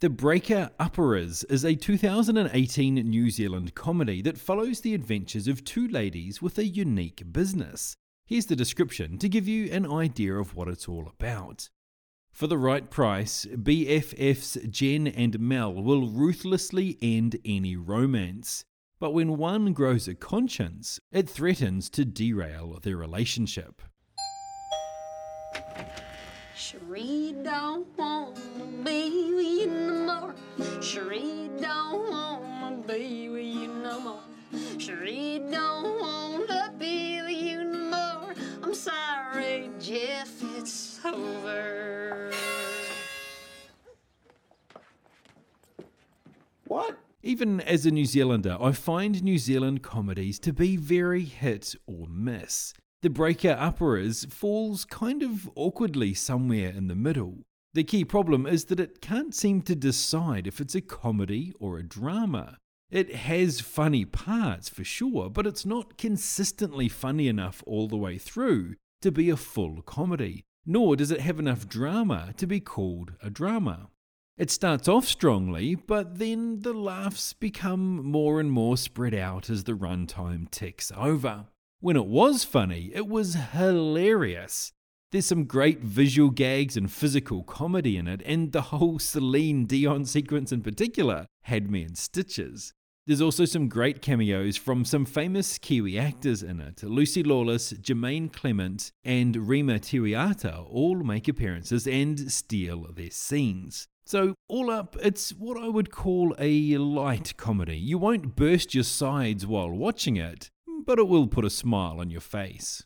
The Breaker Upperers is a 2018 New Zealand comedy that follows the adventures of two ladies with a unique business. Here's the description to give you an idea of what it's all about. For the right price, BFFs Jen and Mel will ruthlessly end any romance. But when one grows a conscience, it threatens to derail their relationship. Cherie don't wanna be Cherie don't wanna be with you no more. Cherie don't wanna be with you no more. I'm sorry, Jeff, it's over. What? Even as a New Zealander, I find New Zealand comedies to be very hit or miss. The Breaker Upperers falls kind of awkwardly somewhere in the middle. The key problem is that it can't seem to decide if it's a comedy or a drama. It has funny parts for sure, but it's not consistently funny enough all the way through to be a full comedy, nor does it have enough drama to be called a drama. It starts off strongly, but then the laughs become more and more spread out as the runtime ticks over. When it was funny, it was hilarious. There's some great visual gags and physical comedy in it, and the whole Celine Dion sequence in particular had me in stitches. There's also some great cameos from some famous Kiwi actors in it. Lucy Lawless, Jermaine Clement, and Rima Te Wiata all make appearances and steal their scenes. So, all up, it's what I would call a light comedy. You won't burst your sides while watching it, but it will put a smile on your face.